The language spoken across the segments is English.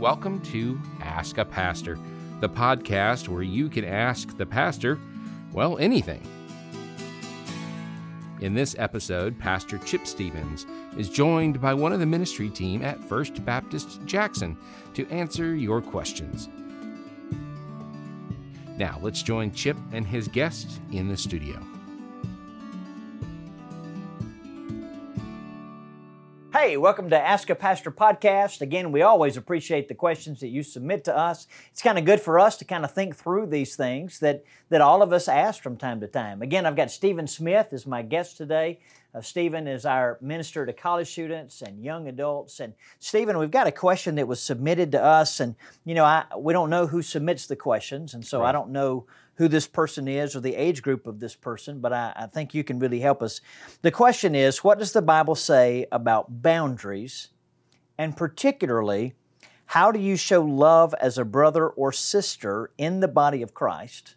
Welcome to Ask a Pastor, the podcast where you can ask the pastor, well, anything. In this episode, Pastor Chip Stevens is joined by one of the ministry team at First Baptist Jackson to answer your questions. Now, let's join Chip and his guest in the studio. Hey, welcome to Ask a Pastor podcast. Again, we always appreciate the questions that you submit to us. It's kind of good for us to kind of think through these things that, that all of us ask from time to time. Again, I've got Stephen Smith as my guest today. Uh, Stephen is our minister to college students and young adults. And Stephen, we've got a question that was submitted to us, and you know, I, we don't know who submits the questions, and so right. I don't know who this person is or the age group of this person, but I, I think you can really help us. The question is what does the Bible say about boundaries? And particularly, how do you show love as a brother or sister in the body of Christ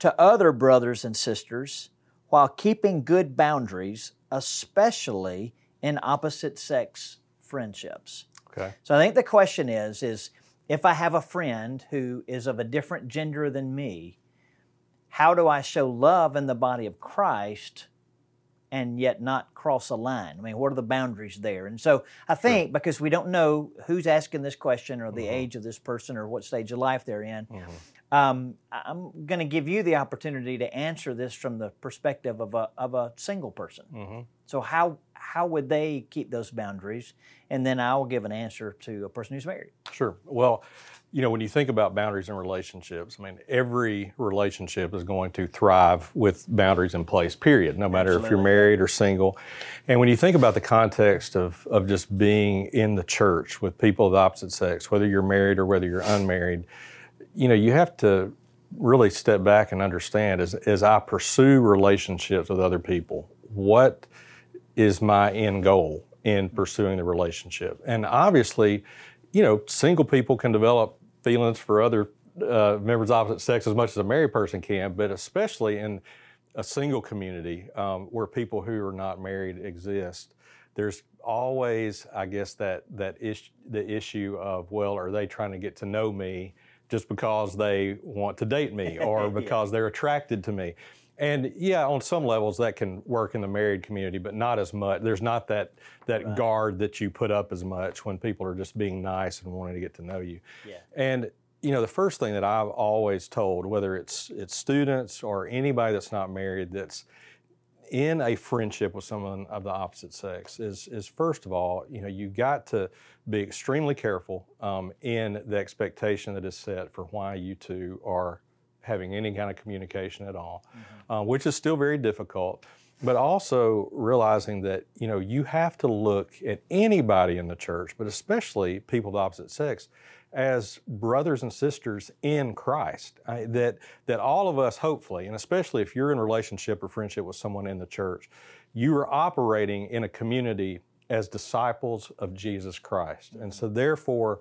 to other brothers and sisters while keeping good boundaries, especially in opposite sex friendships? Okay. So I think the question is is if I have a friend who is of a different gender than me, how do I show love in the body of Christ and yet not cross a line? I mean, what are the boundaries there? And so I think because we don't know who's asking this question or the mm-hmm. age of this person or what stage of life they're in, mm-hmm. um, I'm going to give you the opportunity to answer this from the perspective of a, of a single person. Mm-hmm. So, how, how would they keep those boundaries? And then I'll give an answer to a person who's married. Sure. Well, you know, when you think about boundaries in relationships, I mean, every relationship is going to thrive with boundaries in place, period, no matter Absolutely. if you're married or single. And when you think about the context of, of just being in the church with people of the opposite sex, whether you're married or whether you're unmarried, you know, you have to really step back and understand as, as I pursue relationships with other people, what is my end goal in pursuing the relationship? And obviously, you know, single people can develop feelings for other uh, members of opposite sex as much as a married person can, but especially in a single community um, where people who are not married exist, there's always, I guess, that that is, the issue of well, are they trying to get to know me just because they want to date me or because yeah. they're attracted to me? And yeah, on some levels that can work in the married community, but not as much. There's not that that right. guard that you put up as much when people are just being nice and wanting to get to know you. Yeah. And you know, the first thing that I've always told, whether it's it's students or anybody that's not married, that's in a friendship with someone of the opposite sex, is is first of all, you know, you got to be extremely careful um, in the expectation that is set for why you two are having any kind of communication at all, mm-hmm. uh, which is still very difficult. But also realizing that you know you have to look at anybody in the church, but especially people of the opposite sex, as brothers and sisters in Christ. I, that that all of us, hopefully, and especially if you're in relationship or friendship with someone in the church, you are operating in a community as disciples of Jesus Christ, and so therefore,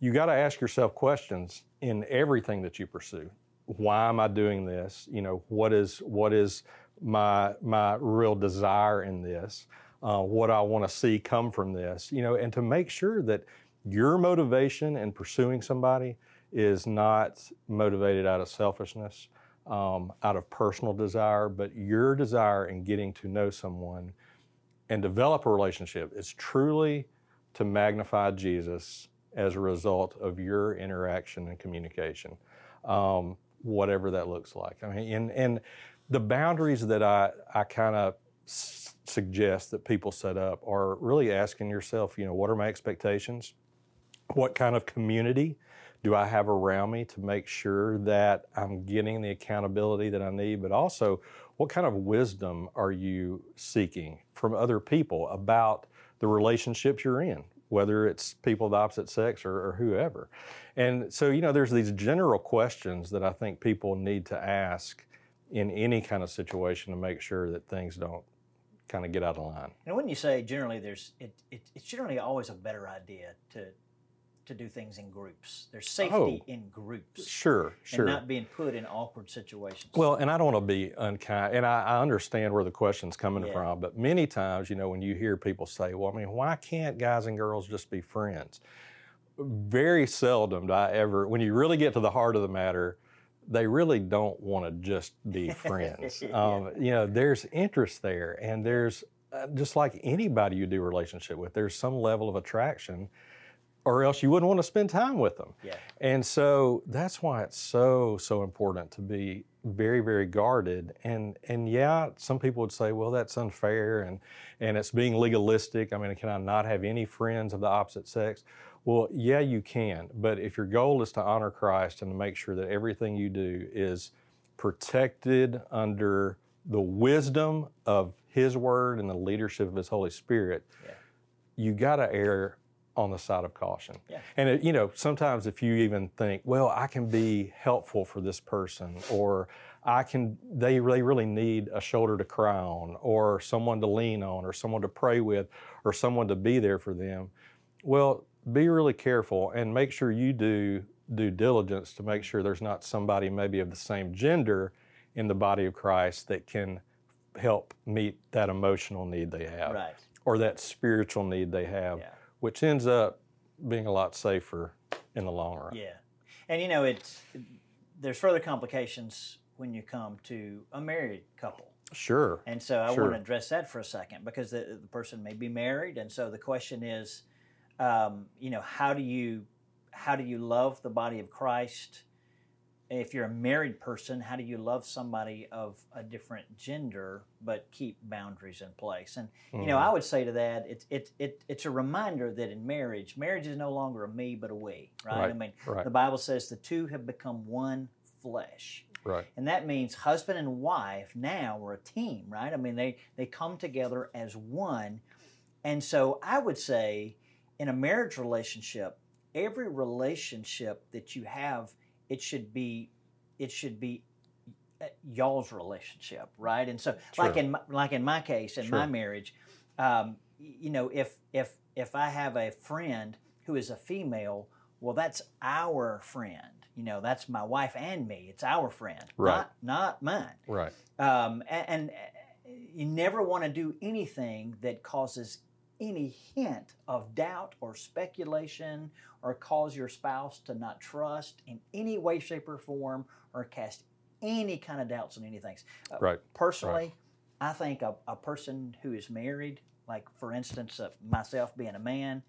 you got to ask yourself questions in everything that you pursue why am I doing this? You know, what is what is my my real desire in this? Uh, what I want to see come from this? You know, and to make sure that your motivation in pursuing somebody is not motivated out of selfishness, um, out of personal desire, but your desire in getting to know someone and develop a relationship is truly to magnify Jesus as a result of your interaction and communication. Um, whatever that looks like. I mean, and, and the boundaries that I, I kind of s- suggest that people set up are really asking yourself, you know, what are my expectations? What kind of community do I have around me to make sure that I'm getting the accountability that I need? But also, what kind of wisdom are you seeking from other people about the relationships you're in? Whether it's people of the opposite sex or, or whoever. And so, you know, there's these general questions that I think people need to ask in any kind of situation to make sure that things don't kind of get out of line. And when you say generally, there's it, it, it's generally always a better idea to to do things in groups. There's safety oh, in groups. Sure, sure. And not being put in awkward situations. Well, and I don't want to be unkind, and I, I understand where the question's coming yeah. from, but many times, you know, when you hear people say, well, I mean, why can't guys and girls just be friends? very seldom do I ever, when you really get to the heart of the matter, they really don't want to just be friends. Yeah. um, you know, there's interest there, and there's uh, just like anybody you do a relationship with, there's some level of attraction, or else you wouldn't want to spend time with them. Yeah. And so that's why it's so so important to be very very guarded. And and yeah, some people would say, well, that's unfair, and and it's being legalistic. I mean, can I not have any friends of the opposite sex? Well, yeah, you can. But if your goal is to honor Christ and to make sure that everything you do is protected under the wisdom of His Word and the leadership of His Holy Spirit, Yeah. you got to err on the side of caution. Yeah. And it, you know, sometimes if you even think, well, I can be helpful for this person, or I can, they really, really need a shoulder to cry on, or someone to lean on, or someone to pray with, or someone to be there for them. Well, be really careful and make sure you do due diligence to make sure there's not somebody maybe of the same gender in the body of Christ that can help meet that emotional need they have Right. or that spiritual need they have, Yeah. Which ends up being a lot safer in the long run. Yeah. And you know, it's there's further complications when you come to a married couple. Sure. And so I Sure. want to address that for a second because the, the person may be married, and so the question is, um, you know, how do you how do you love the body of Christ? If you're a married person, how do you love somebody of a different gender but keep boundaries in place? And you know, Mhm. I would say to that, it's it, it it's a reminder that in marriage, marriage is no longer a me but a we, right? I mean, right. the Bible says the two have become one flesh. Right. And that means husband and wife now are a team, right? I mean, they, they come together as one. And so I would say in a marriage relationship, every relationship that you have, it should be, it should be uh, y'all's relationship, right? And so, like in my, like in my case, in my marriage, um, you know, if if if I have a friend who is a female, well, that's our friend. You know, that's my wife and me. It's our friend, Right. not not mine. Right. Um, and, and uh, you never want to do anything that causes any hint of doubt or speculation or cause your spouse to not trust in any way, shape, or form or cast any kind of doubts on anything. Uh, Right. Personally, I think a, a person who is married, like for instance, uh, myself being a man,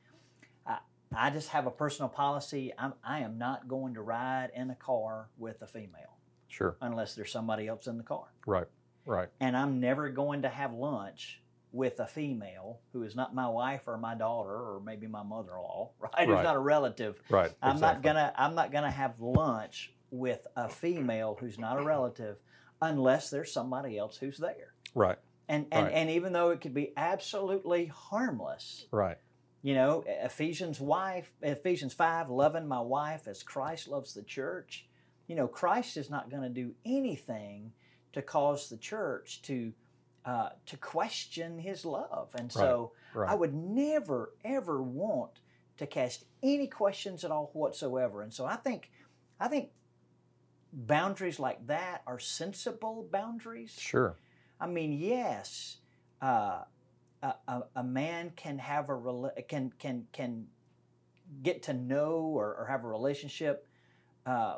I, I just have a personal policy. I'm, I am not going to ride in a car with a female Sure. unless there's somebody else in the car. Right. Right. And I'm never going to have lunch with a female who is not my wife or my daughter or maybe my mother-in-law, right? Who's not a relative. Right. I'm not gonna I'm not gonna have lunch with a female who's not a relative unless there's somebody else who's there. Right. And and, Right. and even though it could be absolutely harmless, Right. you know, Ephesians wife Ephesians five, loving my wife as Christ loves the church. You know, Christ is not going to do anything to cause the church to uh, to question His love, and so Right. I would never ever want to cast any questions at all whatsoever. And so I think I think boundaries like that are sensible boundaries. Sure. I mean, yes, uh, a, a, a man can have a rela- can can can get to know or, or have a relationship uh,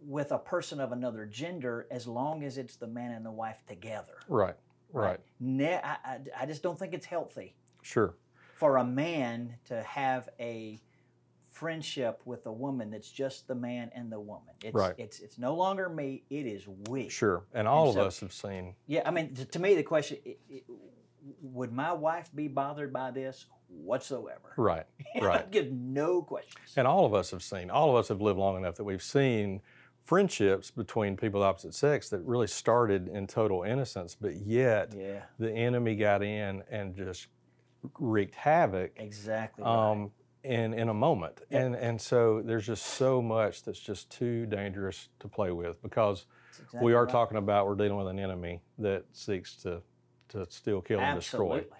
with a person of another gender as long as it's the man and the wife together. Right. Right. Ne- I, I, I just don't think it's healthy Sure. for a man to have a friendship with a woman that's just the man and the woman. It's Right. it's it's no longer me, it is we. Sure. And all And of us have seen. Yeah, I mean, to, to me, the question: i- i- Would my wife be bothered by this whatsoever? Right. Right. I'd give no questions. And all of us have seen, all of us have lived long enough that we've seen friendships between people of opposite sex that really started in total innocence, but yet Yeah, the enemy got in and just wreaked havoc exactly. right. um, in, in a moment. Yeah. And, and so there's just so much that's just too dangerous to play with because exactly we are right. talking about we're dealing with an enemy that seeks to, to steal, kill, and destroy. Absolutely.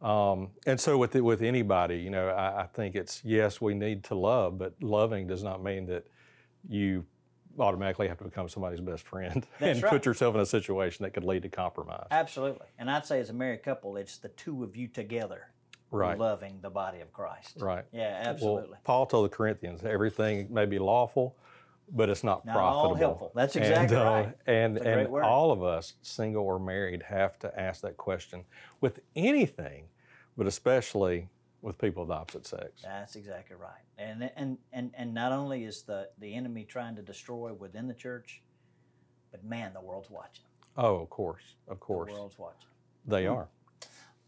Um, and so with it, with anybody, you know, I, I think it's yes, we need to love, but loving does not mean that you automatically have to become somebody's best friend and right. put yourself in a situation that could lead to compromise. Absolutely. And I'd say, as a married couple, it's the two of you together. Right. loving the body of Christ. Right. Yeah, absolutely. Well, Paul told the Corinthians, everything may be lawful, but it's not, Not all profitable. helpful. That's And, exactly uh, right. And That's a great and all of us, single or married, have to ask that question with anything, but especially with people of the opposite sex. That's exactly right. And and and and not only is the the enemy trying to destroy within the church, but man, the world's watching. Oh, of course, of course. The world's watching. they Hmm. are.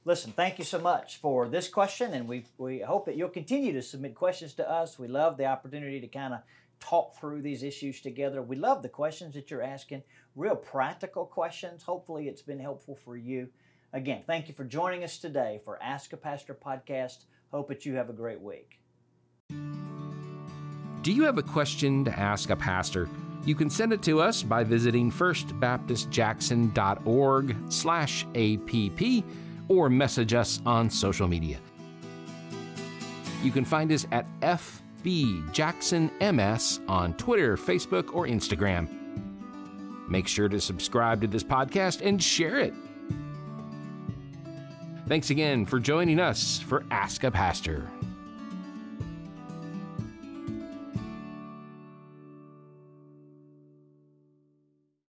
Listen, thank you so much for this question, and we we hope that you'll continue to submit questions to us. We love the opportunity to kind of talk through these issues together. We love the questions that you're asking, real practical questions. Hopefully, it's been helpful for you. Again, thank you for joining us today for Ask a Pastor podcast. Hope that you have a great week. Do you have a question to ask a pastor? You can send it to us by visiting firstbaptistjackson.org slash APP or message us on social media. You can find us at FBJacksonMS on Twitter, Facebook, or Instagram. Make sure to subscribe to this podcast and share it. Thanks again for joining us for Ask a Pastor.